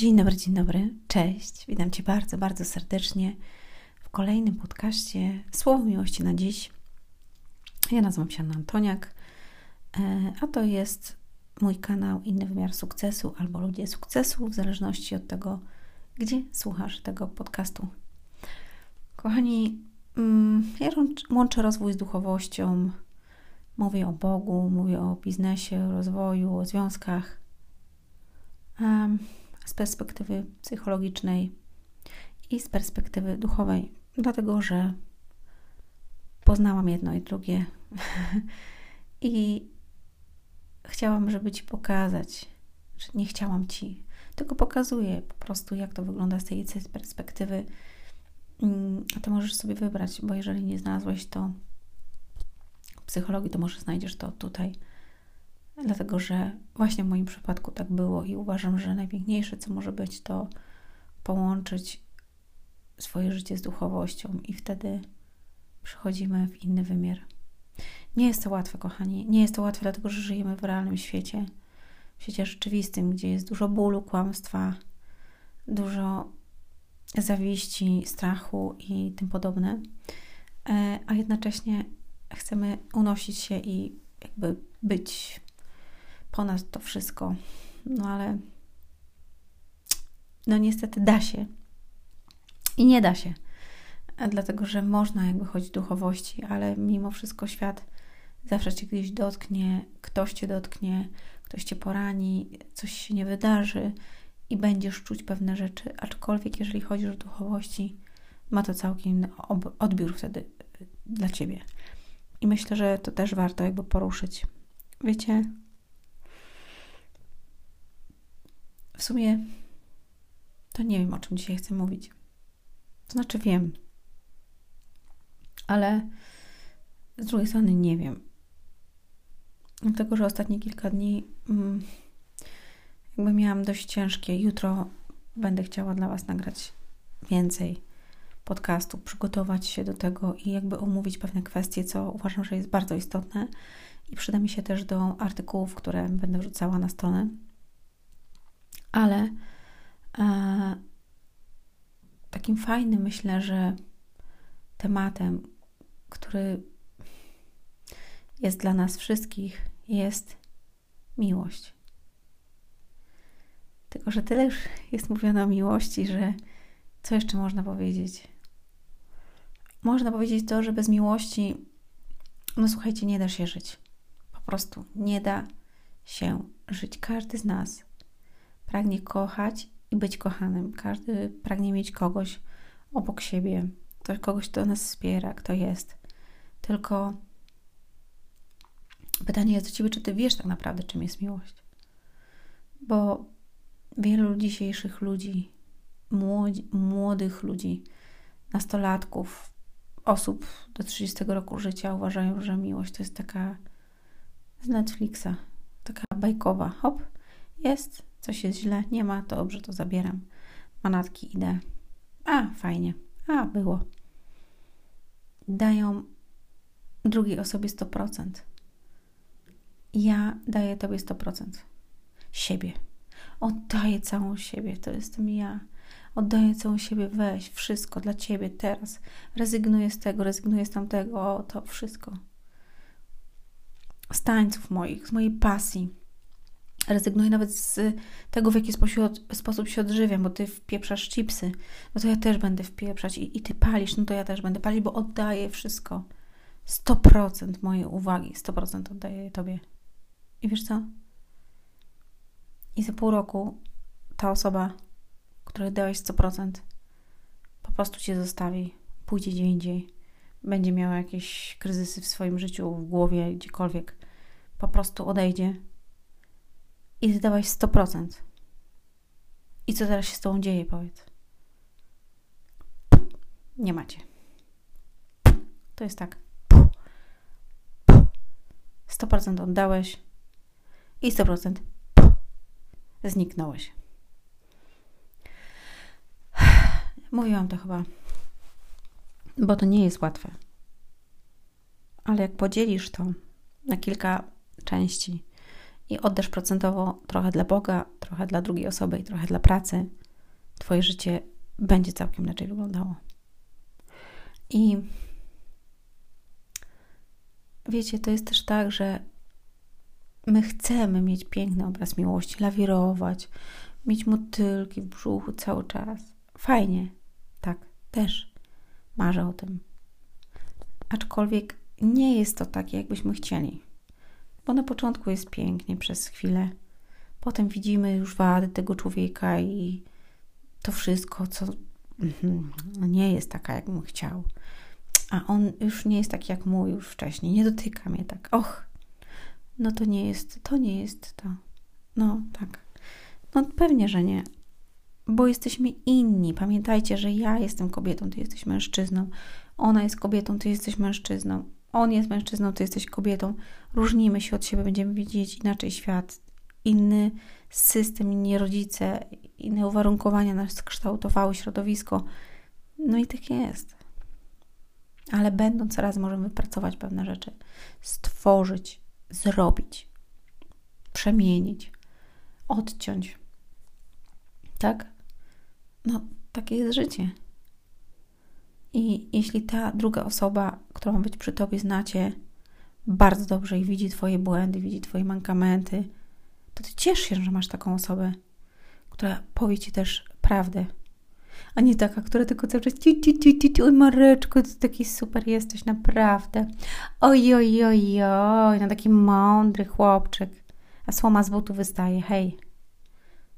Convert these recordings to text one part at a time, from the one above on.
Dzień dobry, dzień dobry, cześć. Witam Cię bardzo, bardzo serdecznie w kolejnym podcaście Słowo Miłości na dziś. Ja nazywam się Anna Antoniak, e, a to jest mój kanał Inny Wymiar Sukcesu albo Ludzie Sukcesu, w zależności od tego, gdzie słuchasz tego podcastu. Kochani, mm, ja łączę rozwój z duchowością, mówię o Bogu, mówię o biznesie, o rozwoju, o związkach z perspektywy psychologicznej i z perspektywy duchowej, dlatego że poznałam jedno i drugie. I chciałam, żeby Ci pokazać, że nie chciałam Ci, tylko pokazuję po prostu, jak to wygląda z tej perspektywy. Mm, a to możesz sobie wybrać, bo jeżeli nie znalazłeś to w psychologii, to może znajdziesz to tutaj dlatego że właśnie w moim przypadku tak było i uważam, że najpiękniejsze, co może być, to połączyć swoje życie z duchowością i wtedy przechodzimy w inny wymiar. Nie jest to łatwe, kochani. Nie jest to łatwe, dlatego że żyjemy w realnym świecie, w świecie rzeczywistym, gdzie jest dużo bólu, kłamstwa, dużo zawiści, strachu i tym podobne. E, a jednocześnie chcemy unosić się i jakby być ponad to wszystko. No ale no niestety da się. I nie da się. Dlatego, że można jakby chodzić duchowości, ale mimo wszystko świat zawsze cię gdzieś dotknie, ktoś cię dotknie, ktoś cię porani, coś się nie wydarzy i będziesz czuć pewne rzeczy. Aczkolwiek, jeżeli chodzisz o duchowości, ma to całkiem inny odbiór wtedy y, dla ciebie. I myślę, że to też warto jakby poruszyć. Wiecie, W sumie to nie wiem, o czym dzisiaj chcę mówić. To znaczy wiem, ale z drugiej strony nie wiem. Dlatego, że ostatnie kilka dni mm, jakby miałam dość ciężkie. Jutro będę chciała dla Was nagrać więcej podcastów, przygotować się do tego i jakby omówić pewne kwestie, co uważam, że jest bardzo istotne i przyda mi się też do artykułów, które będę wrzucała na stronę ale e, takim fajnym myślę, że tematem, który jest dla nas wszystkich, jest miłość. Tylko, że tyle już jest mówione o miłości, że co jeszcze można powiedzieć? Można powiedzieć to, że bez miłości, no słuchajcie, nie da się żyć. Po prostu nie da się żyć. Każdy z nas pragnie kochać i być kochanym. Każdy pragnie mieć kogoś obok siebie, to kogoś, kto nas wspiera, kto jest. Tylko pytanie jest do ciebie, czy ty wiesz tak naprawdę, czym jest miłość? Bo wielu dzisiejszych ludzi, młodzi, młodych ludzi, nastolatków, osób do 30 roku życia uważają, że miłość to jest taka z Netflixa, taka bajkowa. Hop, jest, coś jest źle, nie ma, to dobrze, to zabieram. Manatki idę. A, fajnie. A, było. Dają drugiej osobie 100%. Ja daję Tobie 100%. Siebie. Oddaję całą siebie. To jestem ja. Oddaję całą siebie. Weź wszystko dla Ciebie teraz. Rezygnuję z tego, rezygnuję z tamtego. O, to wszystko. Z tańców moich, z mojej pasji rezygnuję nawet z tego, w jaki sposób się odżywiam, bo ty wpieprzasz chipsy, no to ja też będę wpieprzać i, i ty palisz, no to ja też będę palić, bo oddaję wszystko. 100% mojej uwagi, 100% oddaję tobie. I wiesz co? I za pół roku ta osoba, której dałeś 100%, po prostu cię zostawi, pójdzie gdzie indziej, będzie miała jakieś kryzysy w swoim życiu, w głowie, gdziekolwiek. Po prostu odejdzie i ty dałaś 100%. I co teraz się z tobą dzieje, powiedz? Nie macie. To jest tak. 100% oddałeś i 100% zniknąłeś. Mówiłam to chyba, bo to nie jest łatwe. Ale jak podzielisz to na kilka części, i oddasz procentowo trochę dla Boga, trochę dla drugiej osoby i trochę dla pracy, Twoje życie będzie całkiem inaczej wyglądało. I wiecie, to jest też tak, że my chcemy mieć piękny obraz miłości, lawirować, mieć motylki w brzuchu cały czas. Fajnie, tak, też marzę o tym. Aczkolwiek nie jest to tak, jakbyśmy chcieli. Bo na początku jest pięknie przez chwilę. Potem widzimy już wady tego człowieka i to wszystko, co mhm, nie jest taka, jakbym chciał. A on już nie jest taki jak mój już wcześniej. Nie dotyka mnie tak. Och, no to nie jest, to nie jest to. No tak. No pewnie, że nie. Bo jesteśmy inni. Pamiętajcie, że ja jestem kobietą, ty jesteś mężczyzną. Ona jest kobietą, ty jesteś mężczyzną. On jest mężczyzną, ty jesteś kobietą. Różnimy się od siebie, będziemy widzieć inaczej świat. Inny system, inni rodzice, inne uwarunkowania nas kształtowały, środowisko. No i tak jest. Ale będąc razem możemy wypracować pewne rzeczy, stworzyć, zrobić, przemienić, odciąć. Tak? No, takie jest życie. I jeśli ta druga osoba, która ma być przy tobie, znacie bardzo dobrze i widzi Twoje błędy, widzi Twoje mankamenty, to Ty ciesz się, że masz taką osobę, która powie Ci też prawdę. A nie taka, która tylko cały czas oj Mareczko, ty taki super jesteś, naprawdę. Oj, oj, oj, oj, no taki mądry chłopczyk. A słoma z butu wystaje, hej.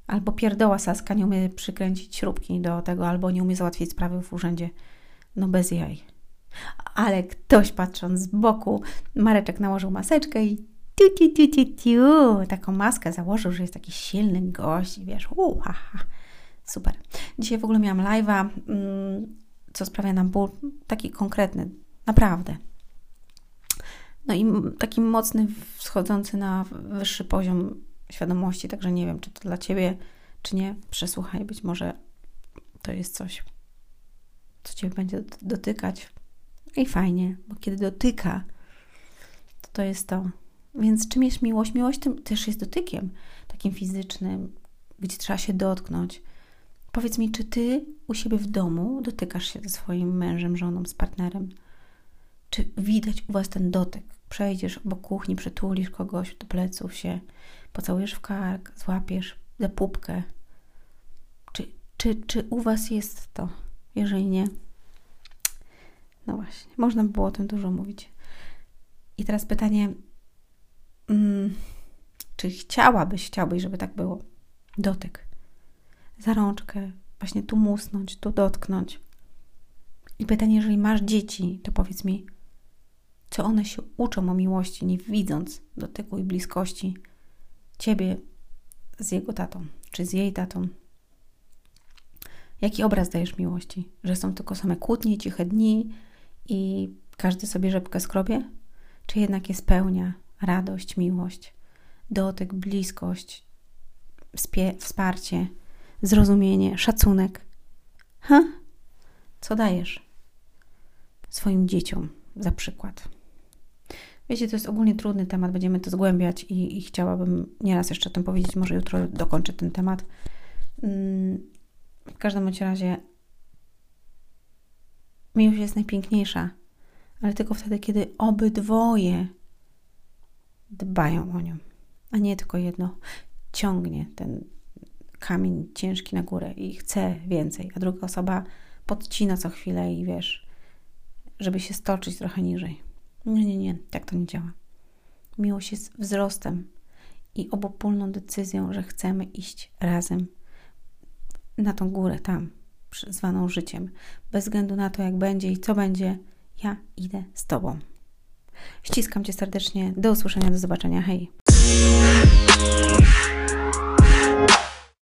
Albo pierdoła Saska nie umie przykręcić śrubki do tego, albo nie umie załatwić sprawy w urzędzie. No bez jaj. Ale ktoś patrząc z boku, Mareczek nałożył maseczkę i tiu, tiu, tiu, tiu, tiu, taką maskę założył, że jest taki silny gość i wiesz, ha. Super. Dzisiaj w ogóle miałam live'a, mm, co sprawia nam ból, taki konkretny, naprawdę. No i taki mocny, wschodzący na wyższy poziom świadomości, także nie wiem, czy to dla Ciebie, czy nie. Przesłuchaj, być może to jest coś, co Cię będzie dotykać. I fajnie, bo kiedy dotyka, to to jest to. Więc czym jest miłość? Miłość tym też jest dotykiem, takim fizycznym, gdzie trzeba się dotknąć. Powiedz mi, czy ty u siebie w domu dotykasz się ze swoim mężem, żoną, z partnerem? Czy widać u was ten dotyk? Przejdziesz obok kuchni, przytulisz kogoś do pleców się, pocałujesz w kark, złapiesz za pupkę. Czy, czy, czy u was jest to? Jeżeli nie, no właśnie, można by było o tym dużo mówić. I teraz pytanie, mm, czy chciałabyś, chciałbyś, żeby tak było? Dotyk. Za rączkę, właśnie tu musnąć, tu dotknąć. I pytanie, jeżeli masz dzieci, to powiedz mi, co one się uczą o miłości, nie widząc dotyku i bliskości ciebie z jego tatą, czy z jej tatą. Jaki obraz dajesz miłości? Że są tylko same kłótnie, ciche dni i każdy sobie rzepkę skrobie? Czy jednak jest pełnia, radość, miłość, dotyk, bliskość, wsparcie, zrozumienie, szacunek? Ha? Co dajesz swoim dzieciom za przykład? Wiecie, to jest ogólnie trudny temat, będziemy to zgłębiać i, i chciałabym nieraz jeszcze o tym powiedzieć, może jutro dokończę ten temat. W każdym bądź razie miłość jest najpiękniejsza, ale tylko wtedy, kiedy obydwoje dbają o nią, a nie tylko jedno ciągnie ten kamień ciężki na górę i chce więcej, a druga osoba podcina co chwilę i wiesz, żeby się stoczyć trochę niżej. Nie, nie, nie, tak to nie działa. Miłość jest wzrostem i obopólną decyzją, że chcemy iść razem na tą górę, tam, zwaną życiem. Bez względu na to, jak będzie i co będzie, ja idę z Tobą. Ściskam Cię serdecznie. Do usłyszenia, do zobaczenia. Hej.